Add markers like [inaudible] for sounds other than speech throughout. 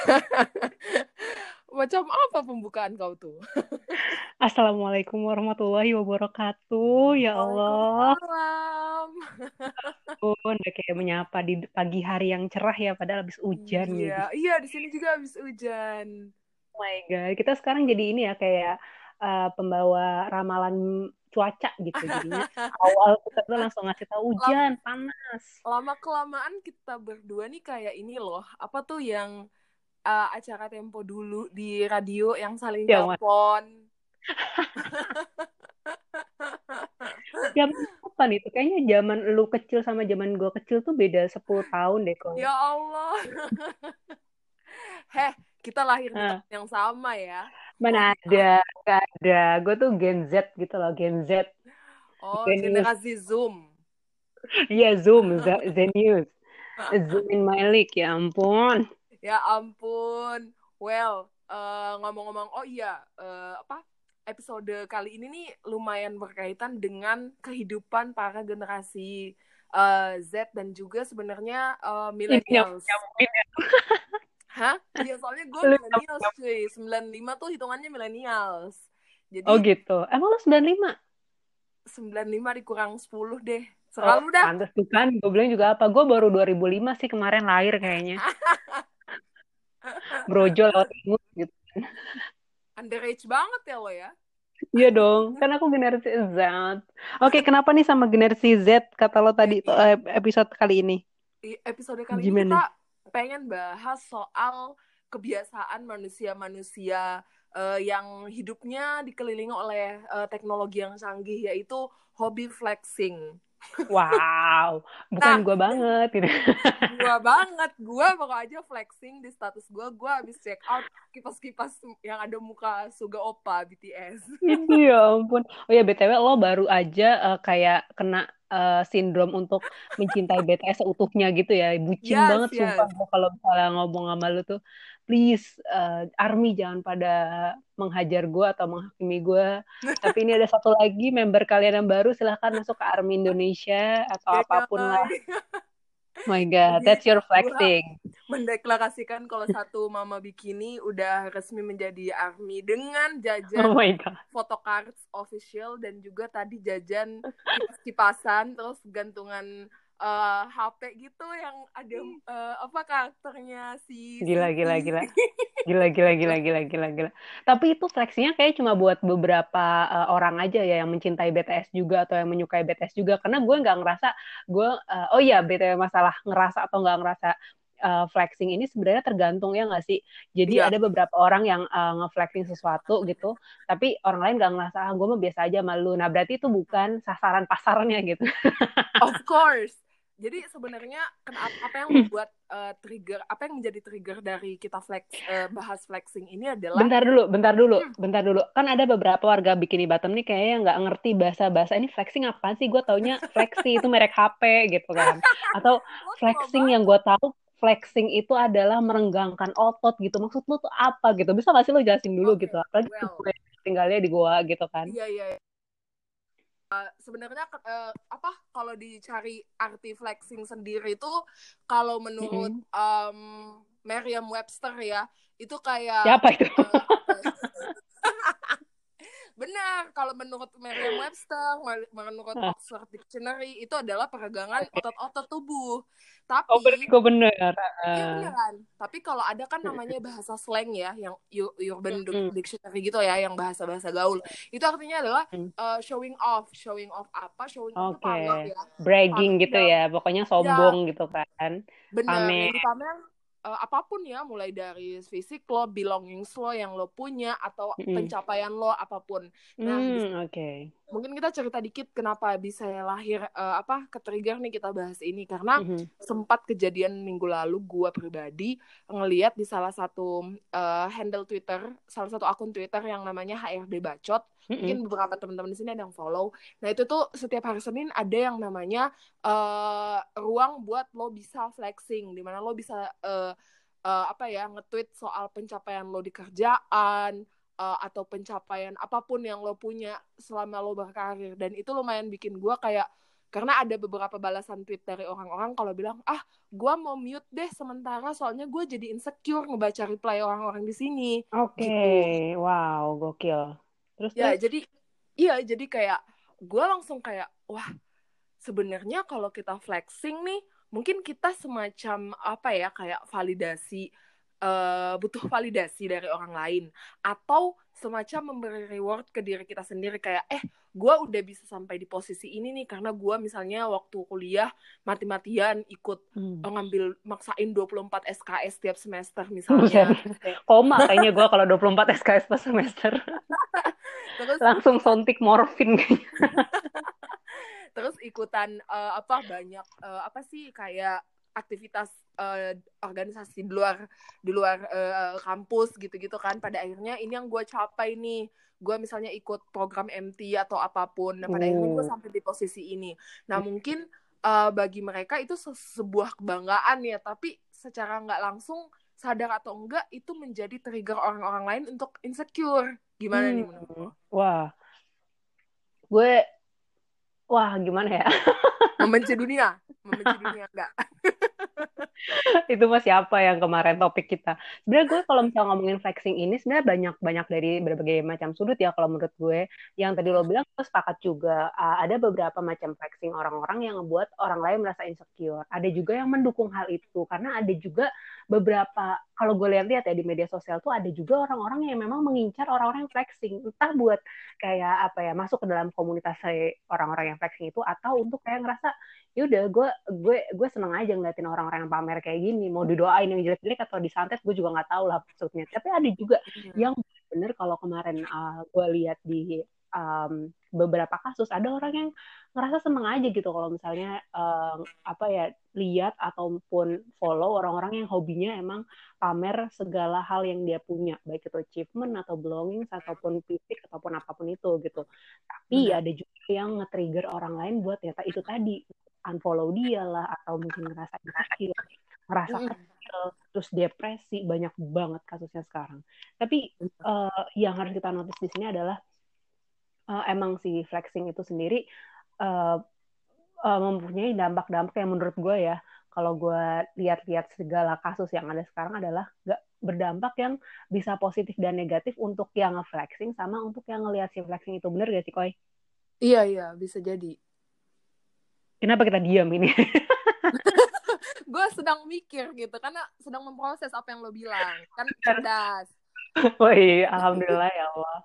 [laughs] Macam apa pembukaan kau tuh? [laughs] Assalamualaikum warahmatullahi wabarakatuh. Ya Allah. Waalaikumsalam. Oh, udah kayak menyapa di pagi hari yang cerah ya, padahal habis hujan gitu. Iya, iya di sini juga habis hujan. Oh my God. Kita sekarang jadi ini ya kayak uh, pembawa ramalan cuaca gitu jadinya. [laughs] Awal kita tuh langsung ngasih tahu hujan, Lama- panas. Lama kelamaan kita berdua nih kayak ini loh. Apa tuh yang uh, acara Tempo dulu di radio yang saling Ya, telepon. [laughs] Zaman kapan itu? Kayaknya zaman lu kecil sama zaman gua kecil tuh beda 10 tahun deh kok. Ya Allah. [laughs] Heh, kita lahir di Ah. tahun yang sama ya. Mana ada, gak ada. Gue tuh Gen Z gitu loh, Gen Z. Oh, Genius. generasi Zoom. Iya, Zoom, Z- Zenius. [laughs] Zoom in my league, ya ampun. Ya ampun. Well, eh, ngomong-ngomong, oh iya, eh, apa? Episode kali ini nih lumayan berkaitan dengan kehidupan para generasi eh, Z dan juga sebenarnya eh, millennials. [laughs] Hah? Iya, soalnya gue millennials cuy. 95 tuh hitungannya millennials. Jadi Oh gitu. Emang lu 95? 95 dikurang 10 deh. Oh, Selalu dah. pantes tuh kan. Gue bilang juga apa. Gue baru 2005 sih kemarin lahir kayaknya. [laughs] Brojol lewat imut gitu. Underage banget ya lo ya. Iya dong. Kan aku generasi Z. Oke, kenapa nih sama generasi Z kata lo tadi eh, episode kali ini? Di episode kali ini Gimana? kita pengen bahas soal kebiasaan manusia-manusia eh, yang hidupnya dikelilingi oleh eh, teknologi yang canggih yaitu hobi flexing. Wow. Bukan gue banget. gitu. Gua banget, gua bakal aja flexing di status gua, gua habis check out kipas-kipas yang ada muka Suga Opa BTS. [laughs] Ini ya ampun. Oh ya BTW lo baru aja eh, kayak kena eh, sindrom untuk mencintai BTS seutuhnya gitu ya. Bucin Yes, banget yes. sumpah kalau misalnya ngomong sama lu tuh. Please eh, ARMY jangan pada menghajar gua atau menghakimi gua. [laughs] Tapi ini ada satu lagi member kalian yang baru silahkan masuk ke ARMY Indonesia atau apa pun lah. Oh my God, Jadi, that's your flexing. Mendeklarasikan kalau [laughs] satu mama bikini udah resmi menjadi ARMY dengan Oh jajan my God. photocards official dan juga tadi jajan kipas-kipasan terus gantungan eh, HP gitu yang ada eh, apa karakternya si Gila, gila, gila. [laughs] Gila, gila, gila, gila, gila, gila. Tapi itu flexingnya kayak cuma buat beberapa uh, orang aja ya yang mencintai BTS juga atau yang menyukai BTS juga. Karena gue nggak ngerasa, gue, uh, oh iya BTW masalah ngerasa atau nggak ngerasa uh, flexing ini sebenarnya tergantung ya nggak sih. Jadi Iya. ada beberapa orang yang uh, nge-flexing sesuatu gitu, tapi orang lain nggak ngerasa, ah gue mah biasa aja malu. Nah berarti itu bukan sasaran pasarnya gitu. Of course. Jadi sebenarnya kenapa apa yang membuat eh, trigger apa yang menjadi trigger dari kita flex eh, bahas flexing ini adalah Bentar dulu, bentar dulu, Hmm. bentar dulu. Kan ada beberapa warga Bikini Bottom nih kayaknya nggak ngerti bahasa-bahasa ini flexing apaan sih? Gue taunya [laughs] flexi itu merek HP gitu kan. Atau flexing yang gue tahu flexing itu adalah merenggangkan otot gitu. Maksud lu tuh apa gitu? Bisa nggak sih lu jelasin dulu Oke, gitu? Apalagi well. gue tinggalnya di gua gitu kan. Iya iya. iya. Eh, sebenarnya eh, apa kalau dicari arti flexing sendiri itu kalau menurut em, Merriam-Webster ya itu kayak Siapa itu? ya? [laughs] Benar, kalau menurut Merriam-Webster, mer- menurut. Oxford Dictionary itu adalah peregangan otot-otot tubuh. Tapi Oh berarti. Iya Ah. beneran. Tapi kalau ada kan namanya bahasa slang ya, yang Urban. Dictionary gitu ya, yang bahasa-bahasa gaul. Itu artinya adalah uh, showing off. Showing off apa? Showing off itu pamer ya. Bragging Pamer gitu yang ya. Pokoknya sombong gitu kan. bener. Pamer. Dipamer uh, apa pun ya, mulai dari fisik lo, belongings lo yang lo punya, atau Mm-mm. pencapaian lo apa pun. Nah, Hmm, oke. mungkin kita cerita dikit kenapa bisa lahir uh, apa ke-trigger nih kita bahas ini karena Mhm. sempat kejadian minggu lalu gua pribadi ngeliat di salah satu uh, handle Twitter, salah satu akun Twitter yang namanya HRD Bacot. Mungkin beberapa teman-teman di sini ada yang follow. Nah, itu tuh setiap hari Senin ada yang namanya uh, ruang buat lo bisa flexing di mana lo bisa uh, uh, apa ya, nge-tweet soal pencapaian lo di kerjaan uh, atau pencapaian apa pun yang lo punya selama lo berkarir dan itu lumayan bikin gua kayak karena ada beberapa balasan tweet dari orang-orang kalau bilang ah gue mau mute deh sementara soalnya gue jadi insecure ngebaca reply orang-orang di sini oke okay. gitu. wow gokil terus ya terus? jadi iya jadi kayak gue langsung kayak wah sebenarnya kalau kita flexing nih mungkin kita semacam apa ya kayak validasi uh, butuh validasi dari orang lain atau semacam memberi reward ke diri kita sendiri kayak eh gue udah bisa sampai di posisi ini nih karena gue misalnya waktu kuliah mati-matian ikut hmm. ngambil maksain 24 SKS tiap semester misalnya [laughs] koma kayaknya gue kalau 24 SKS per semester [laughs] Terus, langsung sontik morfin kayaknya. [laughs] Terus ikutan uh, apa banyak uh, apa sih kayak aktivitas uh, organisasi di luar di luar uh, kampus gitu-gitu kan. Pada akhirnya ini yang gue capai nih. Gue misalnya ikut program MT atau apa pun. Nah pada oh. akhirnya gue sampai di posisi ini. Nah mungkin uh, bagi mereka itu se sebuah kebanggaan ya. Tapi secara nggak langsung sadar atau enggak itu menjadi trigger orang-orang lain untuk insecure gimana hmm. nih menurut wah. Gue wah gimana ya? Membenci [laughs] dunia? Membenci dunia enggak itu masih apa yang kemarin topik kita? Sebenarnya gue kalau misalnya ngomongin flexing ini sebenarnya banyak banyak dari berbagai macam sudut ya kalau menurut gue. Yang tadi lo bilang gue sepakat juga uh, ada beberapa macam flexing orang-orang yang membuat orang lain merasa insecure. Ada juga yang mendukung hal itu karena ada juga beberapa kalau gue lihat-lihat ya di media sosial tuh ada juga orang-orang yang memang mengincar orang-orang yang flexing. Entah buat kayak apa ya masuk ke dalam komunitas orang-orang yang flexing itu atau untuk kayak ngerasa yaudah gue gue gue seneng aja ngeliatin orang-orang yang pamer kayak gini mau didoain yang jelek-jelek atau disantet gue juga nggak tahu lah maksudnya tapi ada juga hmm. yang bener kalau kemarin uh, gue lihat di um, beberapa kasus ada orang yang ngerasa seneng aja gitu kalau misalnya um, apa ya lihat ataupun follow orang-orang yang hobinya emang pamer segala hal yang dia punya baik itu achievement atau belongings ataupun fisik ataupun apa pun itu gitu tapi hmm. ada juga yang nge-trigger orang lain buat ya itu tadi unfollow dia lah atau mungkin ngerasa insecure ngerasa kecil terus depresi banyak banget kasusnya sekarang tapi uh, yang harus kita notice di sini adalah uh, emang si flexing itu sendiri uh, uh, mempunyai dampak-dampak yang menurut gue ya kalau gue lihat-lihat segala kasus yang ada sekarang adalah gak berdampak yang bisa positif dan negatif untuk yang nge-flexing sama untuk yang ngelihat si flexing itu bener gak sih Koi? Iya iya bisa jadi. Kenapa kita diam ini? [laughs] gue sedang mikir gitu karena sedang memproses apa yang lo bilang. Kan [laughs] cerdas. Woi, alhamdulillah ya Allah.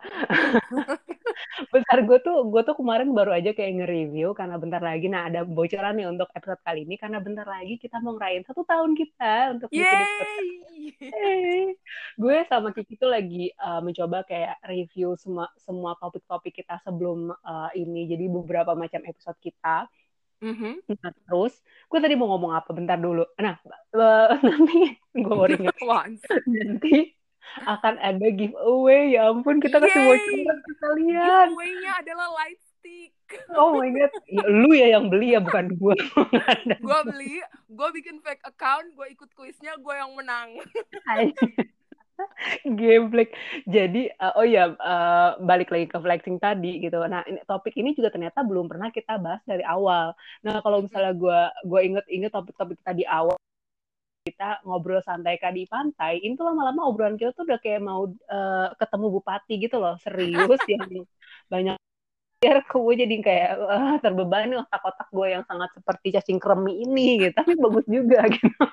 [laughs] bentar gue tuh gue tuh kemarin baru aja kayak nge-review karena bentar lagi. Nah ada bocoran nih untuk episode kali ini karena bentar lagi kita mau ngerayain satu tahun kita untuk Yeay! gue sama Kiki tuh lagi uh, mencoba kayak review semua semua topik-topik kita sebelum uh, ini. Jadi beberapa macam episode kita Mm-hmm. Nah, terus gue tadi mau ngomong apa bentar dulu. Nah, uh, [laughs] nanti gue mau ingat. nanti akan ada giveaway. Ya ampun, kita kasih bocoran ke kalian. Giveaway-nya adalah light stick. Oh my god, ya, lu ya yang beli ya bukan gue. gue beli, gue bikin fake account, gue ikut kuisnya, gue yang menang. Gameplay. Jadi uh, oh ya uh, balik lagi ke flexing tadi gitu. Nah ini, topik ini juga ternyata belum pernah kita bahas dari awal. Nah kalau misalnya gue gue inget-inget topik-topik tadi awal kita ngobrol santai kak di pantai, itu lama-lama obrolan kita tuh udah kayak mau uh, ketemu bupati gitu loh, serius [laughs] yang banyak biar gue jadi kayak uh, terbebani otak-otak gue yang sangat seperti cacing kremi ini gitu tapi bagus juga [laughs] gitu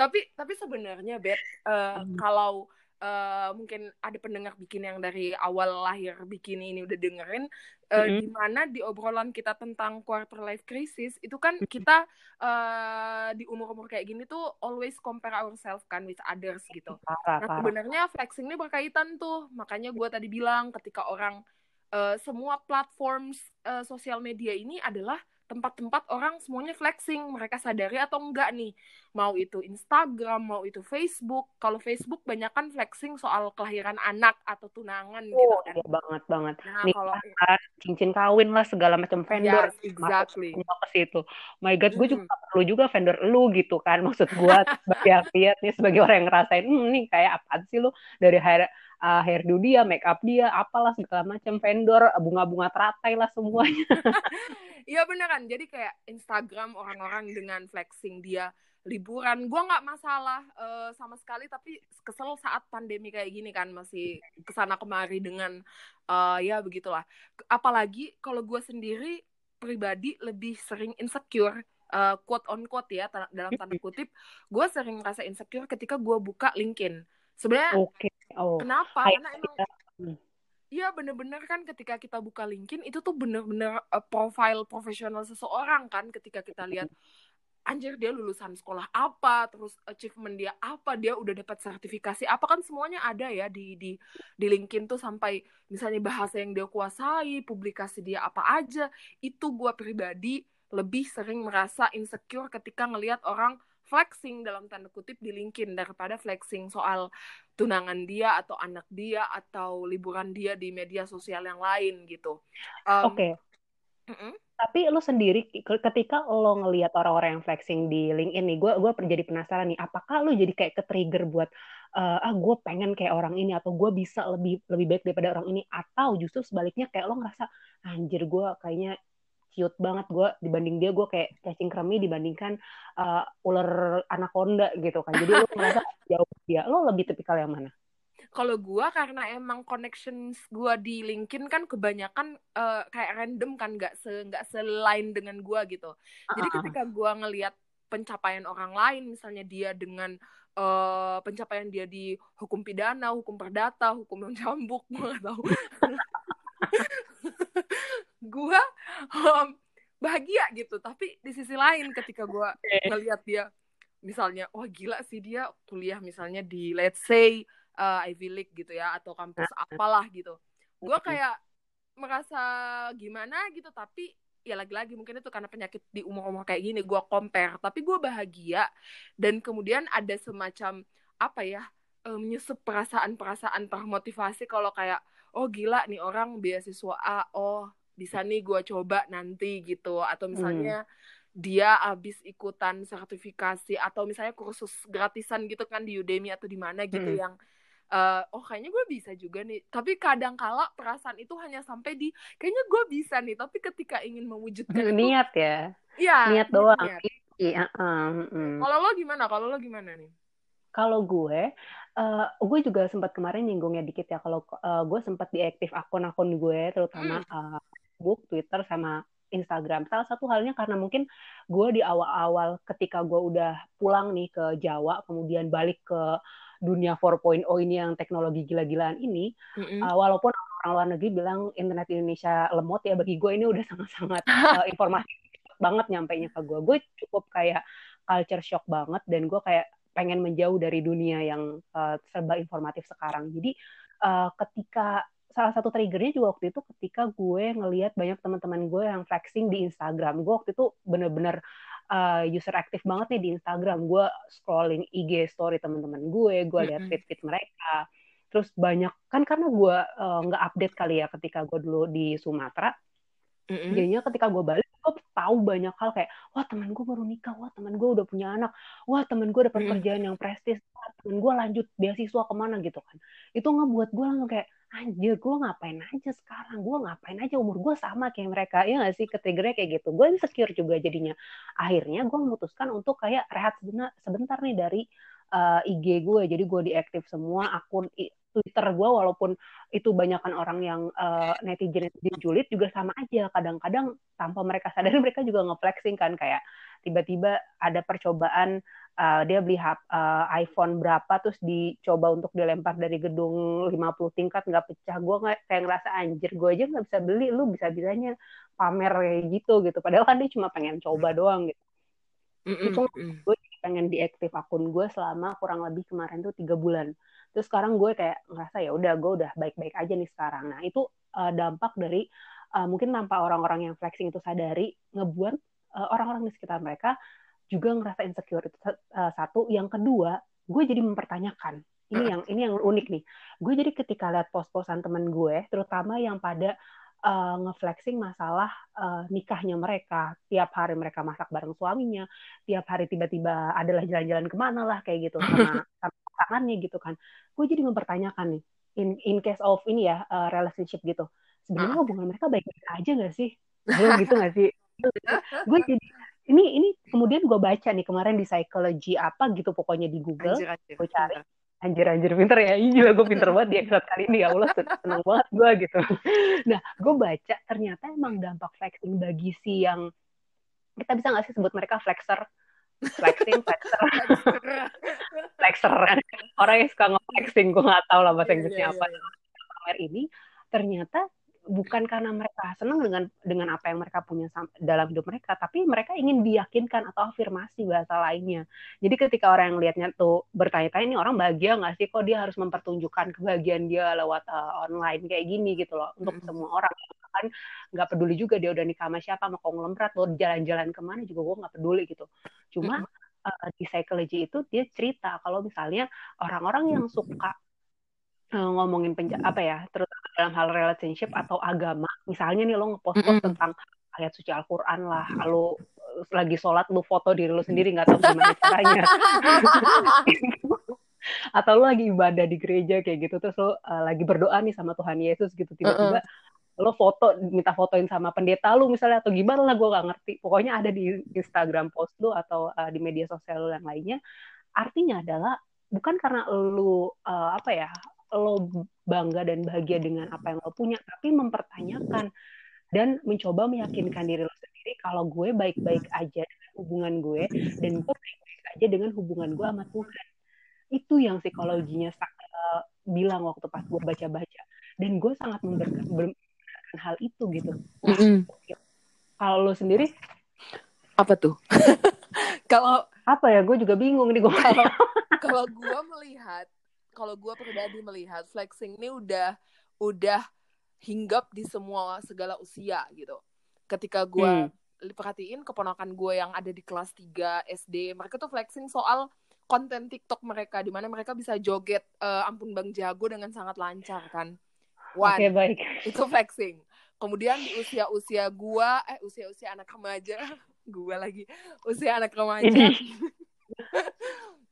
tapi tapi sebenarnya bet uh, hmm. kalau uh, mungkin ada pendengar bikin yang dari awal lahir bikin ini udah dengerin uh, mm-hmm. di mana di obrolan kita tentang quarter life crisis itu kan kita uh, di umur-umur kayak gini tuh always compare ourselves kan with others gitu. Parah, nah sebenarnya flexing ini berkaitan tuh makanya gue tadi bilang ketika orang uh, semua platform uh, sosial media ini adalah tempat-tempat orang semuanya flexing mereka sadari atau enggak nih. Mau itu Instagram mau itu Facebook. Kalau Facebook banyak kan flexing soal kelahiran anak atau tunangan gitu oh, gitu kan. iya banget banget. Nah, nih kalau cincin kawin lah segala macam vendor. Yes, exactly. masuk ke situ. My god gue juga perlu juga vendor lu gitu kan. Maksud gue sebagai [laughs] lihat nih sebagai orang yang ngerasain hmm, nih kayak apa sih lu? Dari hair uh, hairdo dia, make up dia, apalah segala macam vendor, bunga-bunga teratai lah semuanya. [laughs] Iya beneran. Jadi kayak Instagram orang-orang dengan flexing dia liburan. Gue nggak masalah uh, sama sekali, tapi kesel saat pandemi kayak gini kan masih ke sana kemari dengan uh, ya begitulah. Apalagi kalau gue sendiri pribadi lebih sering insecure uh, quote on quote ya dalam tanda kutip gue sering merasa insecure ketika gue buka LinkedIn sebenarnya okay. Oh. kenapa karena emang hmm. Iya bener-bener kan ketika kita buka LinkedIn itu tuh bener-bener uh, profile profesional seseorang kan ketika kita lihat anjir dia lulusan sekolah apa terus achievement dia apa dia udah dapat sertifikasi apa kan semuanya ada ya di di di LinkedIn tuh sampai misalnya bahasa yang dia kuasai publikasi dia apa aja itu gue pribadi lebih sering merasa insecure ketika ngelihat orang flexing dalam tanda kutip di LinkedIn daripada flexing soal tunangan dia atau anak dia atau liburan dia di media sosial yang lain gitu. Um, Oke. Okay. Mm -mm. Tapi lo sendiri ketika lo ngelihat orang-orang yang flexing di LinkedIn nih, gue gue jadi penasaran nih, apakah lo jadi kayak ke trigger buat uh, ah gue pengen kayak orang ini atau gue bisa lebih lebih baik daripada orang ini atau justru sebaliknya kayak lo ngerasa anjir gue kayaknya cute banget gue dibanding dia gue kayak cacing kremi dibandingkan uh, ular anaconda gitu kan. Jadi lo merasa [laughs] jauh dia. Lo lebih tipikal yang mana? Kalau gue karena emang connections gue di LinkedIn kan kebanyakan uh, kayak random kan nggak se nggak selain dengan gue gitu. Jadi uh-huh. ketika gue ngelihat pencapaian orang lain misalnya dia dengan uh, pencapaian dia di hukum pidana hukum perdata hukum yang cambuk gue gak tahu [laughs] gue um, bahagia gitu. Tapi di sisi lain ketika gue ngelihat dia misalnya wah gila sih dia kuliah misalnya di let's say uh, Ivy League gitu ya atau kampus apalah gitu. Gue kayak merasa gimana gitu tapi ya lagi-lagi mungkin itu karena penyakit di umur-umur kayak gini gue compare. Tapi gue bahagia dan kemudian ada semacam apa ya menyusup perasaan-perasaan termotivasi kalau kayak oh gila nih orang beasiswa A oh bisa nih gue coba nanti gitu atau misalnya hmm. dia abis ikutan sertifikasi atau misalnya kursus gratisan gitu kan di Udemy atau di mana gitu hmm. yang uh, oh kayaknya gue bisa juga nih tapi kadang kala perasaan itu hanya sampai di kayaknya gue bisa nih tapi ketika ingin mewujudkan niat itu, ya iya niat doang niat. Iya, uh, kalau lo gimana kalau lo gimana nih kalau gue uh, gue juga sempat kemarin nyinggungnya dikit ya kalau uh, gue sempat diaktif akun-akun gue terutama hmm. uh, Facebook, Twitter, sama Instagram. Salah satu halnya karena mungkin gue di awal-awal ketika gue udah pulang nih ke Jawa, kemudian balik ke dunia 4.0 ini yang teknologi gila-gilaan ini, mm-hmm. uh, walaupun orang luar negeri bilang internet Indonesia lemot ya, bagi gue ini udah [laughs] sangat-sangat uh, informasi banget nyampainya ke gue. Gue cukup kayak culture shock banget dan gue kayak pengen menjauh dari dunia yang uh, serba informatif sekarang. Jadi uh, ketika salah satu triggernya juga waktu itu ketika gue ngelihat banyak teman-teman gue yang flexing di Instagram. Gue waktu itu bener-bener uh, user aktif banget nih di Instagram. Gue scrolling IG story teman-teman gue, gue lihat feed-feed mereka. Terus banyak kan karena gue uh, nggak uh, update kali ya ketika gue dulu di Sumatera. Mm-hmm. Jadinya ketika gue balik, gue tahu banyak hal kayak, wah teman gue baru nikah, wah teman gue udah punya anak, wah teman gue dapat mm-hmm. kerjaan yang prestis, wah teman gue lanjut beasiswa ke mana gitu kan. Itu ngebuat gue langsung kayak, anjir gue ngapain aja sekarang? Gue ngapain aja? Umur gue sama kayak mereka. Ya gak sih? Ketriggernya kayak gitu. Gue insecure juga jadinya. Akhirnya gue memutuskan untuk kayak rehat sebentar, sebentar nih dari uh, eh, IG gue jadi gue diaktif semua akun Twitter gue walaupun itu banyakkan orang yang uh, netizen netizen julid juga sama aja. Kadang-kadang tanpa mereka sadar mereka juga ngeflexing kan kayak tiba-tiba ada percobaan uh, dia beli uh, iPhone berapa terus dicoba untuk dilempar dari gedung 50 tingkat nggak pecah. Gue nggak kayak ngerasa anjir gue aja nggak bisa beli lu bisa bisanya pamer kayak gitu gitu. Padahal kan dia cuma pengen coba doang gitu. Mm -mm. itu gue pengen diaktif akun gue selama kurang lebih kemarin tuh tiga bulan. Terus sekarang gue kayak ngerasa ya udah gue udah baik-baik aja nih sekarang. Nah itu uh, dampak dari uh, mungkin tanpa orang-orang yang flexing itu sadari ngebuat orang orang-orang di sekitar mereka juga ngerasa insecure itu uh, satu. Yang kedua gue jadi mempertanyakan. Ini yang ini yang unik nih. Gue jadi ketika lihat pos-posan temen gue terutama yang pada uh, ngeflexing masalah uh, nikahnya mereka. Tiap hari mereka masak bareng suaminya tiap hari tiba-tiba adalah jalan-jalan ke mana lah kayak gitu sama, [laughs] sama pasangannya gitu kan. Gue jadi mempertanyakan nih in in case of ini ya uh, relationship gitu. Sebenarnya hubungan mereka baik-baik aja gak sih? Lo gitu gak sih? [laughs] Gue jadi ini ini kemudian gue baca nih kemarin di psychology apa gitu pokoknya di Google. Gue cari anjir anjir pinter ya. Ini juga gue pinter banget di episode kali ini ya Allah. Seneng banget gue gitu. [laughs] Nah gue baca ternyata emang dampak flexing bagi si yang kita bisa nggak sih sebut mereka flexer? Flexing flexer. [laughs] Flexer. Orang yang suka nge-flexing gue nggak tahu lah bahasa iya, Inggrisnya yeah, yeah, apa yeah. ini ternyata bukan karena mereka senang dengan dengan apa yang mereka punya dalam hidup mereka, tapi mereka ingin diyakinkan atau afirmasi bahasa lainnya. Jadi ketika orang yang lihatnya tuh bertanya-tanya ini orang bahagia nggak sih kok dia harus mempertunjukkan kebahagiaan dia lewat uh, online kayak gini gitu loh untuk mm -hmm. semua orang kan nggak peduli juga dia udah nikah sama siapa sama konglomerat lo jalan-jalan ke mana juga gue nggak peduli gitu. Cuma mm -hmm. uh, di psychology itu dia cerita kalau misalnya orang-orang yang suka uh, ngomongin penja apa ya terus dalam hal relationship atau agama. Misalnya nih lo ngepost mm -hmm. tentang ayat suci Al-Quran lah lo eh, lagi sholat lo foto diri lo sendiri nggak tahu gimana caranya. [laughs] Atau lo lagi ibadah di gereja kayak gitu terus lo uh, lagi berdoa nih sama Tuhan Yesus gitu tiba-tiba uh -uh. lo foto minta fotoin sama pendeta lo misalnya atau gimana lah gue gak ngerti. Pokoknya ada di Instagram post lo atau uh, di media sosial lo yang lainnya. Artinya adalah bukan karena lo uh, apa ya lo bangga dan bahagia dengan apa yang lo punya, tapi mempertanyakan dan mencoba meyakinkan diri lo sendiri kalau gue baik-baik aja dengan hubungan gue dan gue baik-baik aja dengan hubungan gue sama Tuhan. Itu yang psikologinya uh, bilang waktu pas gue baca-baca dan gue sangat membenarkan hal itu gitu. mm -hmm. Kalau lo sendiri apa tuh? [laughs] kalau apa ya gue juga bingung nih gue kalau kalau gue melihat kalau gue pribadi melihat flexing ini udah udah hinggap di semua segala usia gitu. Ketika gue hmm. perhatiin keponakan gue yang ada di kelas 3 SD, mereka tuh flexing soal konten TikTok mereka di mana mereka bisa joget uh, ampun Bang Jago dengan sangat lancar kan. One, okay, baik. [laughs] Itu flexing. Kemudian di usia-usia gue, eh usia-usia anak remaja, [laughs] gue lagi usia anak remaja. [laughs]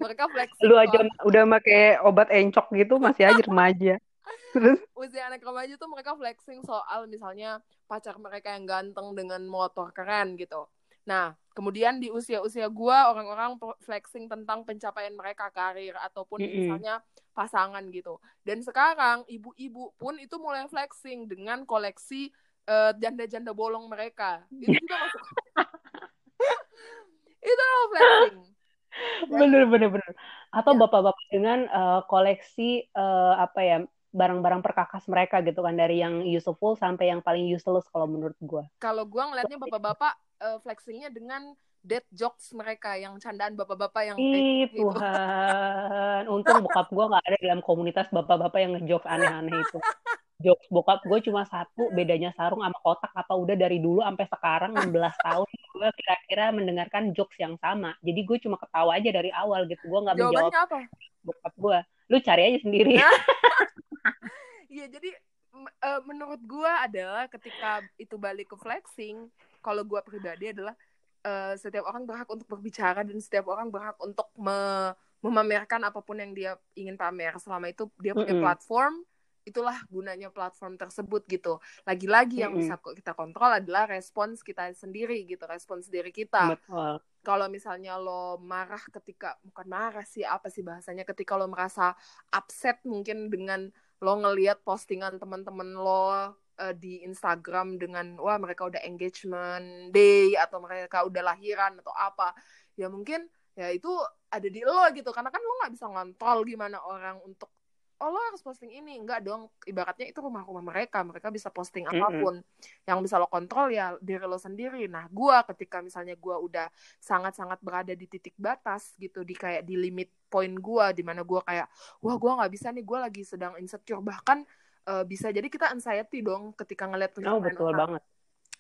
mereka flexing lu aja udah pakai obat encok gitu masih aja remaja. [laughs] Terus? Usia anak remaja tuh mereka flexing soal misalnya pacar mereka yang ganteng dengan motor keren gitu. Nah kemudian di usia-usia gua orang-orang flexing tentang pencapaian mereka karir ataupun mm -hmm. misalnya pasangan gitu. Dan sekarang ibu-ibu pun itu mulai flexing dengan koleksi uh, janda-janda bolong mereka. Itu juga masuk [laughs] itu flexing bener bener bener atau ya. bapak-bapak dengan uh, koleksi uh, apa ya barang-barang perkakas mereka gitu kan dari yang useful sampai yang paling useless kalau menurut gue. Kalau gue ngeliatnya bapak-bapak uh, flexingnya dengan dead jokes mereka yang candaan bapak-bapak yang Ih, gitu. Tuhan. Untung bokap gue nggak ada dalam komunitas bapak-bapak yang ngejokes aneh-aneh itu. [laughs] jokes bokap gue cuma satu bedanya sarung sama kotak apa udah dari dulu sampai sekarang 16 tahun gue kira-kira mendengarkan jokes yang sama. Jadi gue cuma ketawa aja dari awal gitu gue nggak menjawab apa? bokap gue. Lu cari aja sendiri. [laughs] Iya jadi uh, menurut gue adalah ketika itu balik ke flexing kalau gue pribadi adalah uh, setiap orang berhak untuk berbicara dan setiap orang berhak untuk me memamerkan apa pun yang dia ingin pamer. Selama itu dia punya mm -hmm. platform itulah gunanya platform tersebut gitu. Lagi-lagi yang bisa kita kontrol adalah respons kita sendiri gitu, respons diri kita. Kalau misalnya lo marah ketika bukan marah sih apa sih bahasanya ketika lo merasa upset mungkin dengan lo ngelihat postingan teman-teman lo uh, di Instagram dengan wah mereka udah engagement day atau mereka udah lahiran atau apa ya mungkin ya itu ada di lo gitu karena kan lo nggak bisa ngontrol gimana orang untuk oh lo harus posting ini. Enggak dong ibaratnya itu rumah-rumah mereka. Mereka bisa posting apa pun mm-hmm. yang bisa lo kontrol ya diri lo sendiri. Nah gue ketika misalnya gue udah sangat-sangat berada di titik batas gitu di kayak di limit poin gue di mana gue kayak wah gue nggak bisa nih. Gue lagi sedang insecure. Bahkan uh, bisa jadi kita anxiety dong ketika ngeliat oh, betul orang. banget.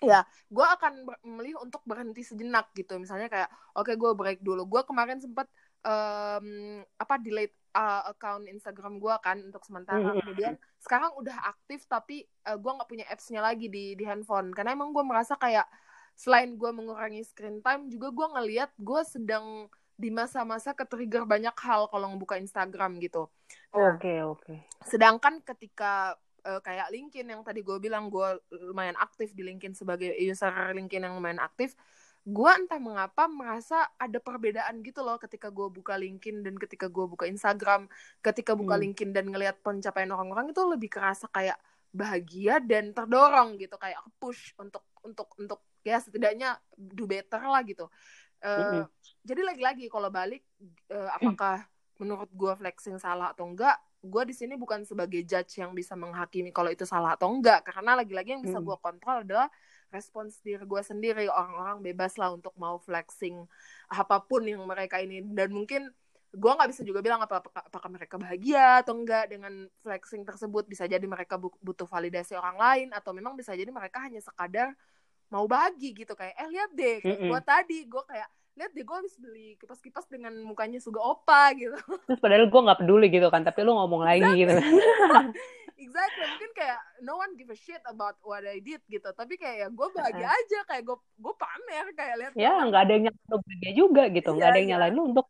Ya gue akan memilih untuk berhenti sejenak gitu. Misalnya kayak oke okay, gue break dulu. Gue kemarin sempat um, apa delete uh, account Instagram gue kan untuk sementara mm -hmm. kemudian sekarang udah aktif tapi uh, gue nggak punya appsnya lagi di di handphone karena emang gue merasa kayak selain gue mengurangi screen time juga gue ngeliat gue sedang di masa-masa ke-trigger banyak hal kalau ngebuka Instagram gitu. Oke nah, oke. Okay, okay. Sedangkan ketika uh, kayak LinkedIn yang tadi gue bilang gue lumayan aktif di LinkedIn sebagai user LinkedIn yang lumayan aktif gue entah mengapa merasa ada perbedaan gitu loh ketika gue buka LinkedIn dan ketika gue buka Instagram. Ketika buka hmm. LinkedIn dan ngelihat pencapaian orang-orang itu lebih kerasa kayak bahagia dan terdorong gitu kayak push untuk untuk untuk ya setidaknya do better lah gitu. Uh, mm -hmm. jadi lagi-lagi kalau balik uh, apakah menurut gue flexing salah atau enggak? Gue di sini bukan sebagai judge yang bisa menghakimi kalau itu salah atau enggak karena lagi-lagi yang bisa gue kontrol adalah respons diri gue sendiri orang-orang bebas lah untuk mau flexing apa pun yang mereka ini. Dan mungkin gue nggak bisa juga bilang apa apakah mereka bahagia atau enggak dengan flexing tersebut. Bisa jadi mereka butuh validasi orang lain atau memang bisa jadi mereka hanya sekadar mau bagi gitu. Kayak eh lihat deh mm -hmm. gue tadi gue kayak lihat deh gue habis beli kipas-kipas dengan mukanya suga opa gitu. [laughs] Terus padahal gue nggak peduli gitu kan tapi lu ngomong lagi gitu. [laughs] Exactly. Mungkin kayak no one give a shit about what I did gitu. Tapi kayak ya gue bahagia aja kayak gue gue pamer kayak lihat ya nggak ada yang nyalain bahagia juga gitu. Nggak yeah, ada yang yeah. nyalain lu untuk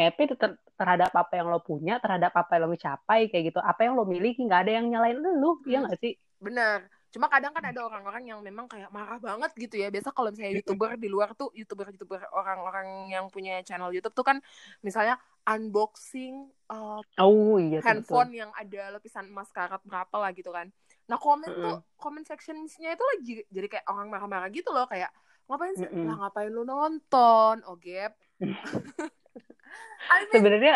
happy ter terhadap apa yang lo punya terhadap apa yang lo capai kayak gitu. Apa yang lo miliki nggak ada yang nyalain lu hmm. ya nggak sih? Bener cuma kadang kan ada orang-orang yang memang kayak marah banget gitu ya. Biasa kalau misalnya youtuber di luar tuh youtuber youtuber orang-orang yang punya channel YouTube tuh kan misalnya unboxing uh, oh, iya, handphone betul. yang ada lapisan emas karat berapa lah gitu kan. Nah komen mm -hmm. tuh comment sectionsnya itu lagi jadi kayak orang marah-marah gitu loh. Kayak ngapain sih? Mm -hmm. lah ngapain lu nonton? Oh gap. [laughs] [laughs] I mean, sebenarnya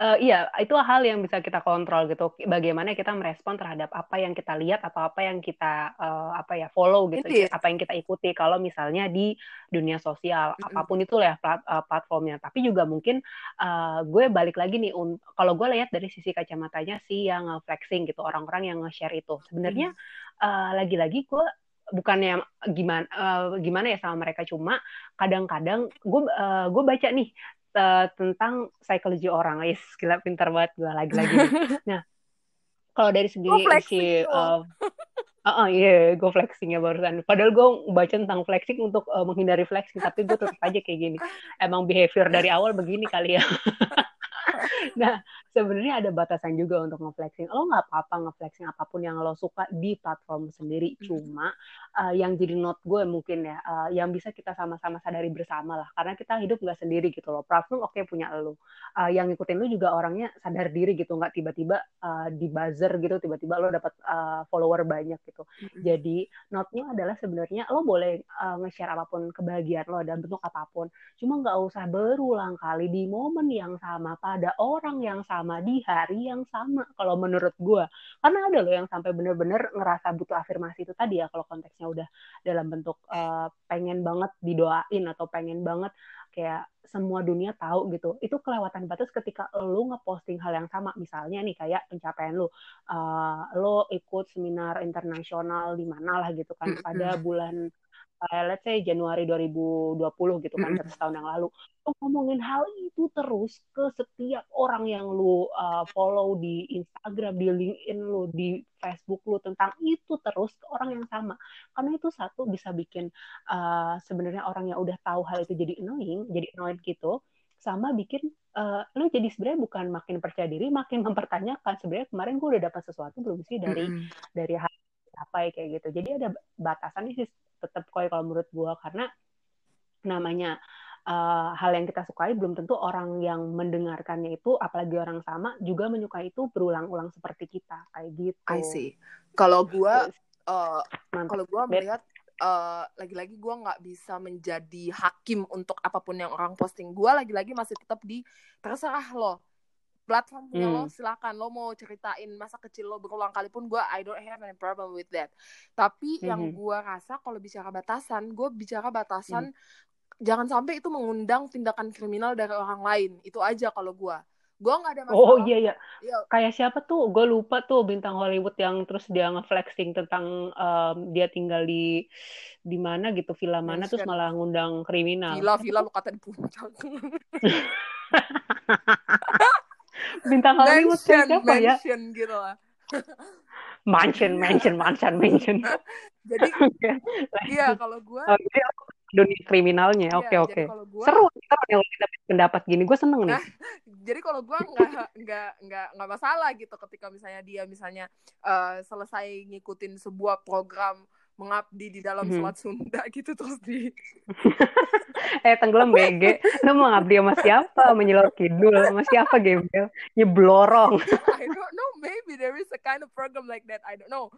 uh, iya itu hal yang bisa kita kontrol gitu bagaimana kita merespon terhadap apa yang kita lihat atau apa yang kita uh, apa ya follow gitu Indeed. apa yang kita ikuti kalau misalnya di dunia sosial mm -hmm. apa pun itu ya plat, uh, platformnya tapi juga mungkin uh, gue balik lagi nih kalau gue lihat dari sisi kacamatanya sih yang flexing gitu orang-orang yang nge-share itu sebenarnya mm -hmm. uh, lagi-lagi gue bukannya gimana uh, gimana ya sama mereka cuma kadang-kadang gue uh, gue baca nih uh, tentang psikologi orang. Is gila pintar banget gue lagi-lagi. [laughs] nah, kalau dari segi si uh, uh, uh, iya, yeah, gue flexing ya barusan. Padahal gue baca tentang flexing untuk uh, menghindari flexing, tapi gue tetap aja kayak gini. Emang behavior dari awal begini kali ya. [laughs] nah, sebenarnya ada batasan juga untuk ngeflexing. Lo nggak apa-apa ngeflexing apa pun yang lo suka di platform sendiri. Hmm. Cuma uh, yang jadi note gue mungkin ya, uh, yang bisa kita sama-sama sadari bersama lah. Karena kita hidup nggak sendiri gitu loh. Platform oke okay, punya lo. Uh, yang ngikutin lo juga orangnya sadar diri gitu. Nggak tiba-tiba uh, di buzzer gitu, tiba-tiba lo dapat uh, follower banyak gitu. Hmm. Jadi note-nya adalah sebenarnya lo boleh uh, nge-share apa pun kebahagiaan lo dalam bentuk apa pun. Cuma nggak usah berulang kali di momen yang sama pada orang yang sama sama di hari yang sama kalau menurut gue karena ada loh yang sampai bener-bener ngerasa butuh afirmasi itu tadi ya kalau konteksnya udah dalam bentuk uh, pengen banget didoain atau pengen banget kayak semua dunia tahu gitu. Itu kelewatan batas ketika lo ngeposting hal yang sama. Misalnya nih kayak pencapaian lo uh, lo ikut seminar internasional di mana lah gitu kan. Pada bulan uh, let's say Januari 2020 gitu kan, mm tahun yang lalu. Lu ngomongin hal itu terus ke setiap orang yang lu uh, follow di Instagram, di LinkedIn lu, di Facebook lu tentang itu terus ke orang yang sama. Karena itu satu bisa bikin uh, sebenarnya orang yang udah tahu hal itu jadi annoying, jadi annoying gitu sama bikin uh, lu jadi sebenarnya bukan makin percaya diri, makin mempertanyakan sebenarnya kemarin gue udah dapat sesuatu belum sih dari mm -hmm. dari hal apa kayak gitu. Jadi ada batasan sih tetap koi kalau menurut gue karena namanya uh, hal yang kita sukai belum tentu orang yang mendengarkannya itu apalagi orang sama juga menyukai itu berulang-ulang seperti kita kayak gitu. I see. Kalau gue uh, kalau gue melihat uh, lagi-lagi gue nggak bisa menjadi hakim untuk apa pun yang orang posting. Gue lagi-lagi masih tetap di terserah lo platform punya hmm. lo silakan lo mau ceritain masa kecil lo berulang kali pun gue I don't have any problem with that tapi hmm. yang gue rasa kalau bicara batasan gue bicara batasan hmm. jangan sampai itu mengundang tindakan kriminal dari orang lain itu aja kalau gue gue nggak ada masalah oh iya iya ya. kayak siapa tuh gue lupa tuh bintang Hollywood yang terus dia ngeflexing tentang um, dia tinggal di di mana gitu villa mana Mansion. terus malah ngundang kriminal villa villa lu kata di puncak [laughs] bintang Hollywood mention, siapa ya? Mention gitu lah. mansion, mansion, mansion, mansion. jadi, [laughs] okay. iya kalau gue, oh, jadi dunia kriminalnya. Iya, Oke oke. gua Seru seru nih kalau kita pendapat gini. Gue seneng nih. Nah, [laughs] jadi kalau gua nggak nggak nggak nggak masalah gitu ketika misalnya dia misalnya eh, selesai ngikutin sebuah program mengabdi di dalam Mhm. Selat Sunda [laughs] gitu terus di [laughs] Eh tenggelam BG. Lu mau ngabdi sama siapa? Menyelor kidul sama siapa gembel? Nyeblorong. [laughs] I don't know maybe there is a kind of program like that I don't know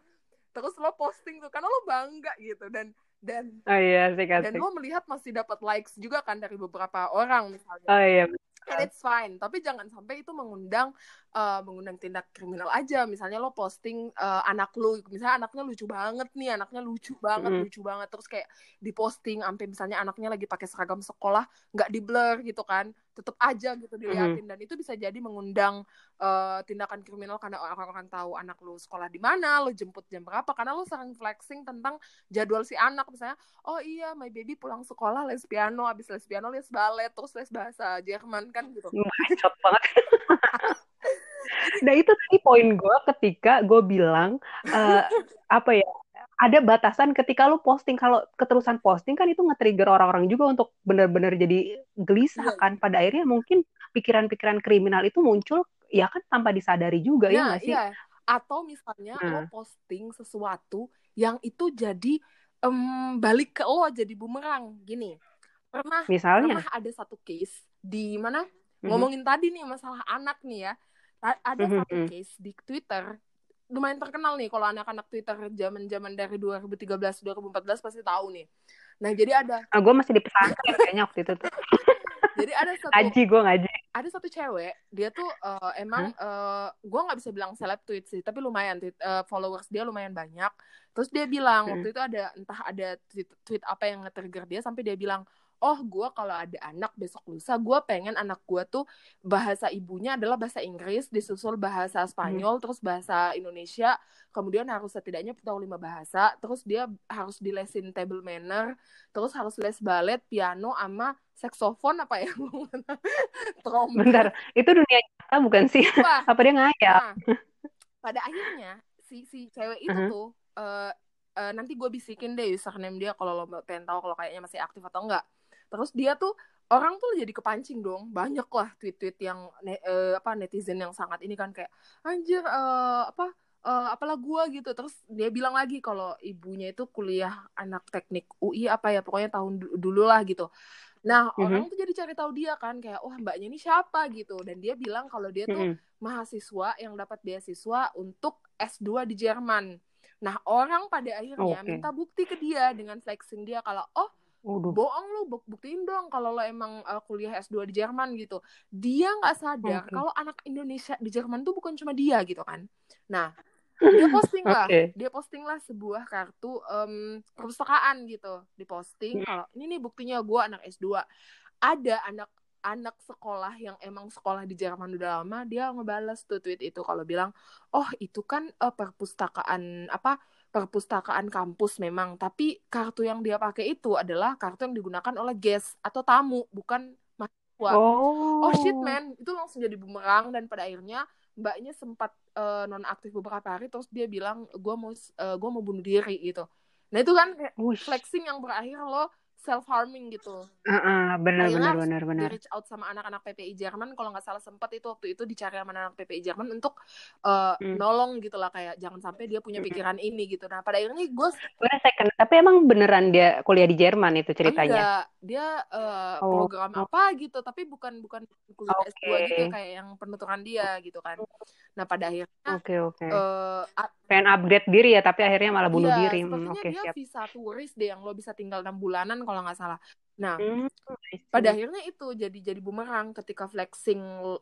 terus lo posting tuh karena lo bangga gitu dan dan Oh iya sih dan kasih. lo melihat masih dapat likes juga kan dari beberapa orang misalnya Oh iya. and it's fine tapi jangan sampai itu mengundang eh, mengundang tindak kriminal aja. Misalnya lo posting eh, anak lo misalnya anaknya lucu banget nih anaknya lucu banget Mm. lucu banget. Terus kayak diposting sampai misalnya anaknya lagi pakai seragam sekolah nggak di blur gitu kan. Tetep aja gitu diliatin. Dan itu bisa jadi mengundang eh, tindakan kriminal karena orang-orang tahu anak lo sekolah di mana lo jemput jam berapa. Karena lo sering flexing tentang jadwal si anak. Misalnya oh iya my baby pulang sekolah les piano. Habis les piano les balet terus les bahasa Jerman kan gitu. Bacot banget. [laughs] Nah itu tadi poin gue ketika gue bilang eh, apa ya ada batasan ketika lu posting kalau keterusan posting kan itu nge-trigger orang-orang juga untuk benar-benar jadi gelisah Iya. kan pada akhirnya mungkin pikiran-pikiran kriminal itu muncul ya kan tanpa disadari juga ya nah nggak sih? iya atau misalnya Nah. lo posting sesuatu yang itu jadi em, balik ke lo jadi bumerang gini pernah Misalnya, pernah ada satu case di mana Mhm. ngomongin tadi nih masalah anak nih ya Ada Mhm, satu mhm. case di Twitter lumayan terkenal nih kalau anak-anak Twitter zaman-zaman dari 2013 2014 pasti tahu nih nah jadi ada ah, gue masih di pesantren kayaknya waktu itu tuh. [laughs] jadi ada satu Ngaji gue ngaji. ada satu cewek dia tuh eh, emang eh gue nggak bisa bilang seleb tweet sih tapi lumayan tweet eh, followers dia lumayan banyak terus dia bilang Hmm. waktu itu ada entah ada tweet, tweet apa yang nge-trigger dia sampai dia bilang oh gue kalau ada anak besok lusa gue pengen anak gue tuh bahasa ibunya adalah bahasa Inggris disusul bahasa Spanyol terus bahasa Indonesia kemudian harus setidaknya tahu lima bahasa terus dia harus dilesin table manner terus harus les balet piano sama saksofon apa ya [laughs] trompet Bentar, itu dunia nyata bukan sih? Wah, [laughs] Apa dia ngayal? nah, pada akhirnya si si cewek itu Mhm. tuh eh eh, nanti gue bisikin deh username dia kalau lo pengen tahu kalau kayaknya masih aktif atau enggak terus dia tuh orang tuh jadi kepancing dong banyak lah tweet-tweet yang ne- eh, apa netizen yang sangat ini kan kayak anjir eh, apa eh, apalah gua gitu terus dia bilang lagi kalau ibunya itu kuliah anak teknik UI apa ya pokoknya tahun du- dulu lah gitu nah Mhm. orang tuh jadi cari tahu dia kan kayak wah mbaknya ini siapa gitu dan dia bilang kalau dia tuh Mm-mm. mahasiswa yang dapat beasiswa untuk S2 di Jerman. Nah, orang pada akhirnya Oke. minta bukti ke dia dengan flexing dia kalau oh, Waduh. bohong lu, buk- buktiin dong kalau lo emang uh, kuliah S2 di Jerman gitu. Dia nggak sadar Oke. kalau anak Indonesia di Jerman tuh bukan cuma dia gitu kan. Nah, [laughs] dia posting lah, Oke. dia posting lah sebuah kartu em, perpustakaan gitu, diposting Hmm. kalau ini nih buktinya gue anak S2. Ada anak anak sekolah yang emang sekolah di Jerman udah lama dia ngebales tuh tweet itu kalau bilang oh itu kan eh, perpustakaan apa perpustakaan kampus memang. Tapi kartu yang dia pakai itu adalah kartu yang digunakan oleh guest atau tamu bukan mahasiswa. Oh. oh shit man. Itu langsung jadi bumerang dan pada akhirnya mbaknya sempat non aktif beberapa hari terus dia bilang gue mau eh, gua mau bunuh diri gitu. Nah itu kan kayak flexing yang berakhir lo self harming gitu Heeh, benar Akhirnya benar benar benar. di reach out sama anak-anak PPI Jerman kalau nggak salah sempat itu waktu itu dicari sama anak PPI Jerman untuk eh, Hmm. nolong gitu lah kayak jangan sampai dia punya Hmm. pikiran ini gitu nah pada akhirnya gue Gue second. Tapi emang beneran dia kuliah di Jerman itu ceritanya. enggak dia eh, Oh. program apa gitu tapi bukan bukan kuliah Oke. S2 gitu kayak yang penuturan dia gitu kan nah pada akhirnya Oke oke. eh, a- Pengen upgrade diri ya, tapi akhirnya malah bunuh iya, diri. Hmm, Oke dia siap. visa turis deh yang lo bisa tinggal enam bulanan kalau nggak salah nah Hmm, pada akhirnya itu jadi jadi bumerang ketika flexing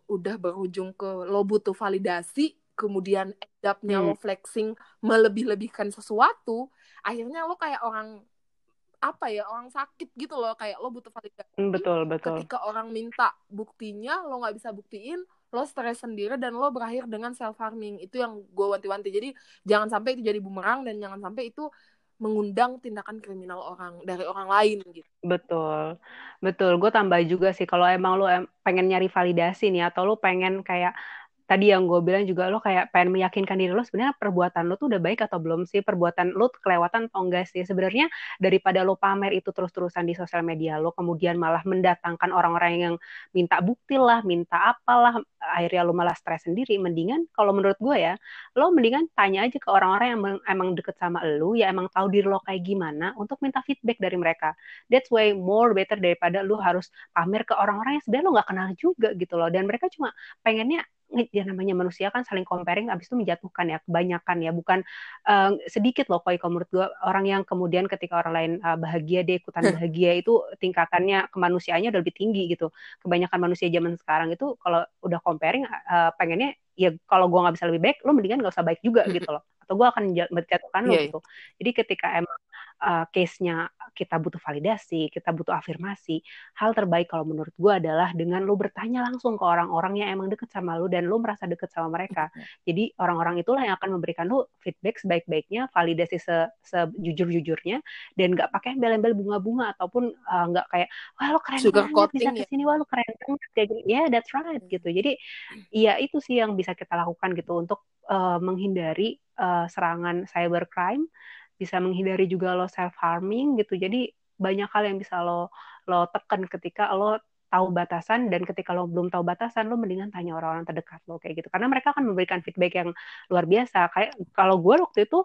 udah berujung ke lo butuh validasi kemudian end up-nya Hmm. lo flexing melebih-lebihkan sesuatu akhirnya lo kayak orang apa ya orang sakit gitu loh kayak lo butuh validasi Hmm, betul betul. ketika orang minta buktinya lo nggak bisa buktiin lo stres sendiri dan lo berakhir dengan self harming itu yang gue wanti-wanti. Jadi jangan sampai itu jadi bumerang dan jangan sampai itu mengundang tindakan kriminal orang dari orang lain gitu. Betul, betul. Gue tambah juga sih kalau emang em- pengen nyari validasi nih atau lu pengen kayak tadi yang gue bilang juga lo kayak pengen meyakinkan diri lo sebenarnya perbuatan lo tuh udah baik atau belum sih? Perbuatan lo kelewatan atau enggak sih? Sebenarnya daripada lo pamer itu terus-terusan di sosial media lo kemudian malah mendatangkan orang-orang yang minta bukti lah minta apalah akhirnya lo malah stres sendiri mendingan kalau menurut gue ya lo mendingan tanya aja ke orang-orang yang emang deket sama lo ya emang tahu diri lo kayak gimana untuk minta feedback dari mereka. That's way more better daripada lo harus pamer ke orang-orang yang sebenarnya lo nggak kenal juga gitu loh. Dan mereka cuma pengennya ya namanya manusia kan saling comparing abis itu menjatuhkan ya kebanyakan ya. Bukan uh, sedikit loh koi kalau menurut gue orang yang kemudian ketika orang lain uh, bahagia dia ikutan bahagia itu tingkatannya kemanusiaannya udah lebih tinggi gitu. Kebanyakan manusia zaman sekarang itu kalau udah comparing uh, pengennya ya kalau gue nggak bisa lebih baik lo mendingan gak usah baik juga gitu loh. Atau gue akan menjatuhkan lo yeah, iya. gitu. Jadi ketika emang uh, case-nya kita butuh validasi, kita butuh afirmasi, hal terbaik kalau menurut gue adalah dengan lo bertanya langsung ke orang-orang yang emang deket sama lo dan lo merasa deket sama mereka. Jadi orang-orang itulah yang akan memberikan lo feedback sebaik-baiknya, validasi se sejujur-jujurnya, dan nggak pakai embel-embel bunga-bunga ataupun uh, nggak kayak wah lo keren Sugar banget bisa ya. ke sini, wah lo keren banget kayak gini. Ya yeah, that's right gitu. Jadi iya itu sih yang bisa kita lakukan gitu untuk uh, menghindari uh, serangan cybercrime bisa menghindari juga lo self harming gitu. Jadi banyak hal yang bisa lo lo tekan ketika lo tahu batasan dan ketika lo belum tahu batasan lo mendingan tanya orang-orang terdekat lo kayak gitu. Karena mereka akan memberikan feedback yang luar biasa. Kayak kalau gue waktu itu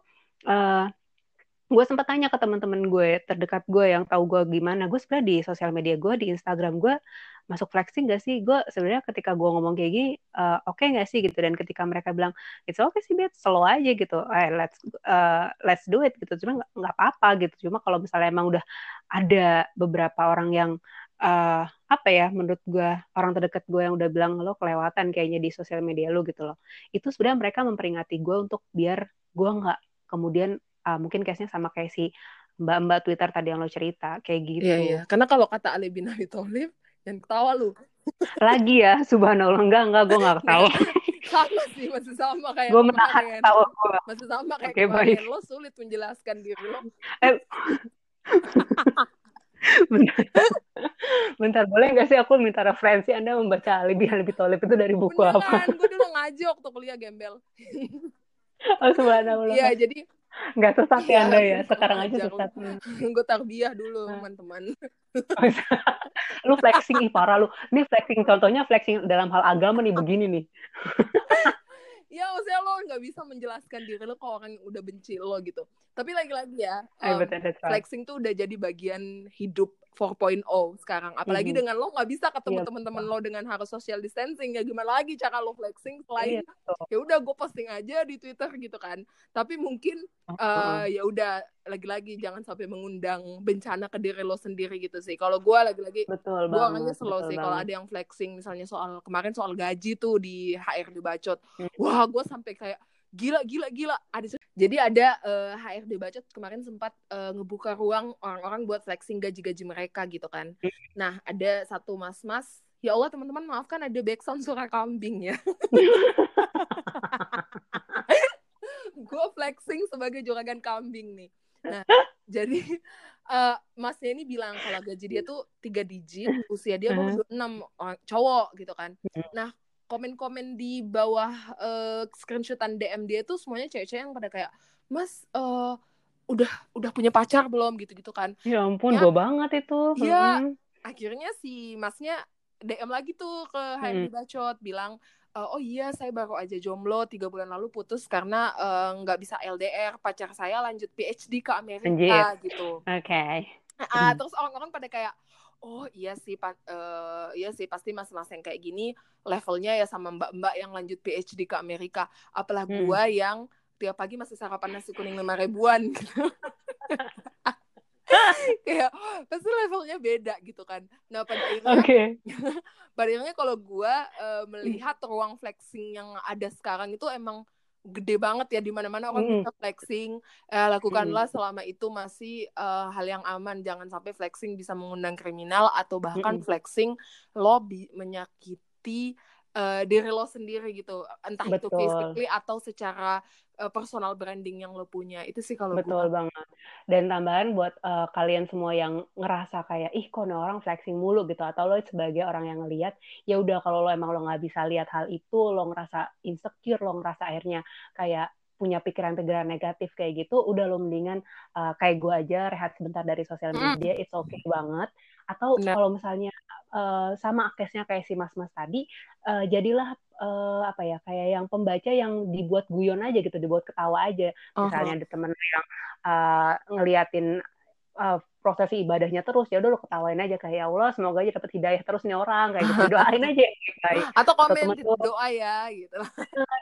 uh, gue sempat tanya ke teman-teman gue terdekat gue yang tahu gue gimana. Gue sebenarnya di sosial media gue di Instagram gue masuk flexing gak sih? Gue sebenarnya ketika gue ngomong kayak gini uh, oke okay gak sih gitu? Dan ketika mereka bilang it's okay sih bet slow aja gitu. Eh let's uh, let's do it gitu. Cuma nggak apa-apa gitu. Cuma kalau misalnya emang udah ada beberapa orang yang uh, apa ya menurut gue orang terdekat gue yang udah bilang lo kelewatan kayaknya di sosial media lo gitu loh. Itu sebenarnya mereka memperingati gue untuk biar gue nggak kemudian uh, mungkin case-nya sama kayak si mbak-mbak Twitter tadi yang lo cerita kayak gitu. Iya, iya. Karena kalau kata Ali bin Abi Thalib, yang ketawa lu. Lagi ya, subhanallah. Enggak, enggak, gue gak ketawa. [laughs] sama sih, masih sama kayak gue menahan ketawa gue. Masih sama kayak okay, baik. lo sulit menjelaskan diri lo. Eh. bentar. bentar, boleh gak sih aku minta referensi Anda membaca Ali bin Abi Thalib itu dari buku Beneran, apa? gue dulu ngaji waktu kuliah gembel. oh, subhanallah. Iya, jadi Nggak sesat ya, Anda ya? Sekarang aja sesat. [laughs] Gue tarbiyah dulu, teman-teman. [laughs] lu flexing, ih parah lu. Ini flexing, contohnya flexing dalam hal agama nih, begini nih. [laughs] ya maksudnya lo nggak bisa menjelaskan diri lo ke orang yang udah benci lo gitu tapi lagi-lagi ya um, flexing tuh udah jadi bagian hidup 4.0 sekarang apalagi mm -hmm. dengan lo nggak bisa ketemu yeah. teman-teman lo dengan harus social distancing ya gimana lagi cara lo flexing selain yeah. ya udah gue posting aja di Twitter gitu kan tapi mungkin uh, ya udah lagi-lagi jangan sampai mengundang bencana ke diri lo sendiri gitu sih kalau gue lagi-lagi gue orangnya slow sih kalau ada yang flexing misalnya soal kemarin soal gaji tuh di HRD bacot mm. wah gue sampai kayak gila gila gila. Ada jadi ada uh, eh, HRD bacot kemarin sempat uh, ngebuka ruang orang-orang buat flexing gaji-gaji mereka gitu kan. Nah ada satu mas-mas. Ya Allah teman-teman maafkan ada backsound suara kambing ya. [laughs] Gue flexing sebagai juragan kambing nih. Nah jadi uh, [laughs] masnya ini bilang kalau gaji dia tuh tiga digit usia dia baru enam cowok gitu kan. Nah komen-komen di bawah uh, screenshotan DM dia tuh semuanya cewek-cewek yang pada kayak mas uh, udah udah punya pacar belum gitu-gitu kan ya ampun ya, gue banget itu iya hmm. akhirnya si masnya DM lagi tuh ke HRD hmm. Bacot bilang uh, oh iya saya baru aja jomblo tiga bulan lalu putus karena nggak uh, bisa LDR pacar saya lanjut PhD ke Amerika Anjir. gitu oke okay. uh, terus orang-orang pada kayak oh iya sih pa uh, iya sih pasti mas-mas yang kayak gini levelnya ya sama mbak-mbak yang lanjut PhD ke Amerika apalah hmm. gua yang tiap pagi masih sarapan nasi kuning lima ribuan gitu [laughs] kayak pasti levelnya beda gitu kan nah pada akhirnya okay. [laughs] pada akhirnya kalau gua uh, melihat ruang flexing yang ada sekarang itu emang gede banget ya di mana-mana orang mm. bisa flexing eh, lakukanlah mm. selama itu masih uh, hal yang aman jangan sampai flexing bisa mengundang kriminal atau bahkan mm. flexing lo menyakiti uh, diri lo sendiri gitu entah Betul. itu physically atau secara uh, personal branding yang lo punya itu sih kalau betul gua. banget dan tambahan buat uh, kalian semua yang ngerasa kayak ih kok orang flexing mulu gitu atau lo sebagai orang yang ngelihat ya udah kalau lo emang lo nggak bisa lihat hal itu lo ngerasa insecure lo ngerasa akhirnya kayak punya pikiran-pikiran negatif kayak gitu, udah lo mendingan uh, kayak gue aja rehat sebentar dari sosial media, mm. it's okay banget. Atau kalau misalnya uh, sama case-nya kayak si mas-mas tadi, uh, jadilah uh, apa ya kayak yang pembaca yang dibuat guyon aja gitu, dibuat ketawa aja. Misalnya uh -huh. ada temen yang uh, ngeliatin uh, prosesi ibadahnya terus ya udah lo ketawain aja kayak ya Allah semoga aja dapat hidayah terus nih orang kayak gitu. Doain aja kayak atau komen atau doa ya gitu.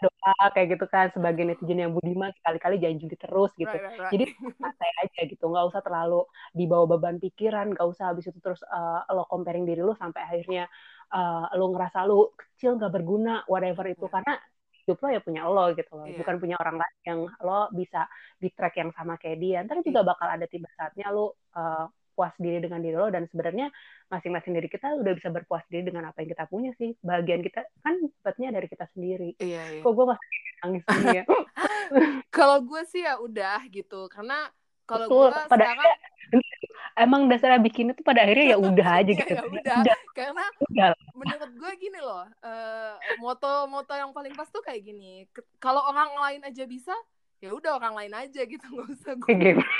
Doa kayak gitu kan sebagai netizen yang budiman sekali-kali janji terus gitu. Right, right, right. jadi santai aja gitu nggak usah terlalu dibawa beban pikiran nggak usah habis itu terus uh, lo comparing diri lo sampai akhirnya uh, lo ngerasa lo kecil nggak berguna whatever itu. Yeah. karena hidup lo ya punya lo gitu loh, yeah. bukan punya orang lain yang lo bisa di track yang sama kayak dia. Ntar juga bakal ada tiba saatnya lo uh, puas diri dengan diri lo dan sebenarnya masing-masing diri kita udah bisa berpuas diri dengan apa yang kita punya sih. Bagian kita kan sifatnya dari kita sendiri. Iya, iya. Kok gue masih nangis ya? [laughs] kalau gue sih ya udah gitu, karena kalau gue sekarang emang dasarnya bikin itu pada akhirnya ya [laughs] udah aja gitu. ya, udah. udah. Karena udah. menurut gue gini loh, uh, moto-moto yang paling pas tuh kayak gini. Kalau orang lain aja bisa, ya udah orang lain aja gitu, [laughs] nggak usah gue. Gitu. [laughs]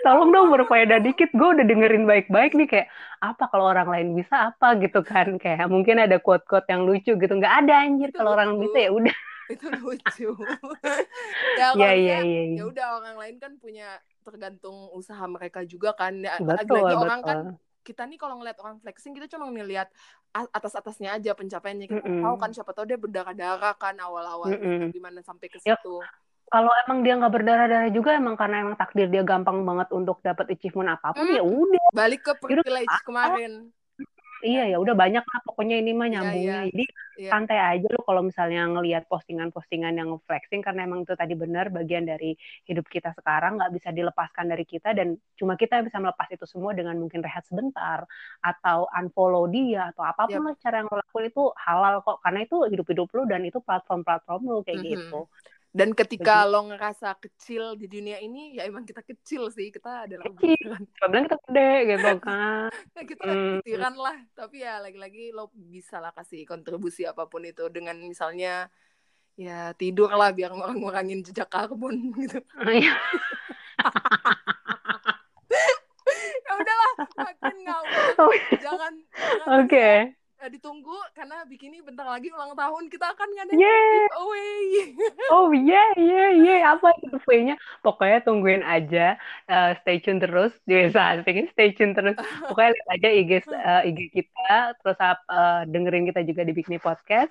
Tolong dong berfaedah dikit, gue udah dengerin baik-baik nih kayak apa kalau orang lain bisa apa gitu kan kayak mungkin ada quote-quote yang lucu gitu nggak ada anjir kalau orang bisa ya udah itu [laughs] lucu. [laughs] Ya ya, ya, ya, ya udah orang lain kan punya tergantung usaha mereka juga kan. Ya, betul, lagi orang kan kita nih kalau ngeliat orang flexing kita cuma ngeliat atas atasnya aja pencapaiannya. Kita mm -mm. tahu kan siapa tahu dia berdarah darah kan awal awal mm -mm. gimana sampai ke ya, situ. ya, kalau emang dia nggak berdarah darah juga emang karena emang takdir dia gampang banget untuk dapat achievement apa pun mm. ya udah. Balik ke privilege kemarin Iya ya udah banyak lah pokoknya ini mah iya, nyambungnya. Iya, iya. Jadi iya. santai aja lu kalau misalnya ngelihat postingan-postingan yang flexing karena emang itu tadi benar bagian dari hidup kita sekarang nggak bisa dilepaskan dari kita dan cuma kita bisa melepas itu semua dengan mungkin rehat sebentar atau unfollow dia atau apa pun yep. lah cara yang lo lakuin itu halal kok karena itu hidup-hidup lu dan itu platform-platform lu kayak mm -hmm. gitu. Dan ketika lo ngerasa kecil di dunia ini, ya emang kita kecil sih. Kita adalah kecil. bilang kita gede gitu [laughs] kan. ya, kita hmm. lah. Tapi ya lagi-lagi lo bisa lah kasih kontribusi apa pun itu dengan misalnya ya tidur lah biar ngurangin jejak karbon [laughs] gitu. Oh, iya. [laughs] ya udahlah, makin ngawur. Oh, iya. jangan, jangan Oke. Okay ditunggu karena bikini bentar lagi ulang tahun kita akan ngadain yeah. giveaway. [laughs] oh yeah yeah yeah apa giveaway-nya? Pokoknya tungguin aja, uh, stay tune terus. Biasa stay tune terus. Pokoknya lihat aja IG uh, [laughs] IG kita, terus uh, dengerin kita juga di Bikini Podcast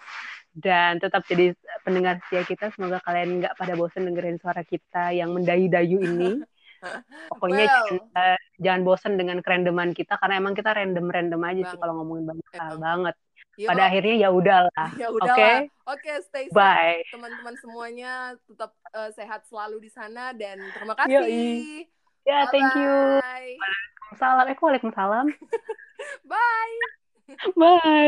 dan tetap jadi pendengar setia kita. Semoga kalian nggak pada bosan dengerin suara kita yang mendayu-dayu ini. [laughs] [laughs] Pokoknya well, jangan, uh, jangan bosen dengan kerandoman kita karena emang kita random-random aja sih kalau ngomongin banyak hal banget. Yo. Pada akhirnya ya udahlah. [laughs] Ya udahlah. Oke. Okay? Oke, okay, stay safe. Bye. Teman-teman semuanya tetap uh, sehat selalu di sana dan terima kasih. Ya, yeah, thank you. Waalaikumsalam. Eh, Waalaikumsalam. [laughs] Bye. Bye.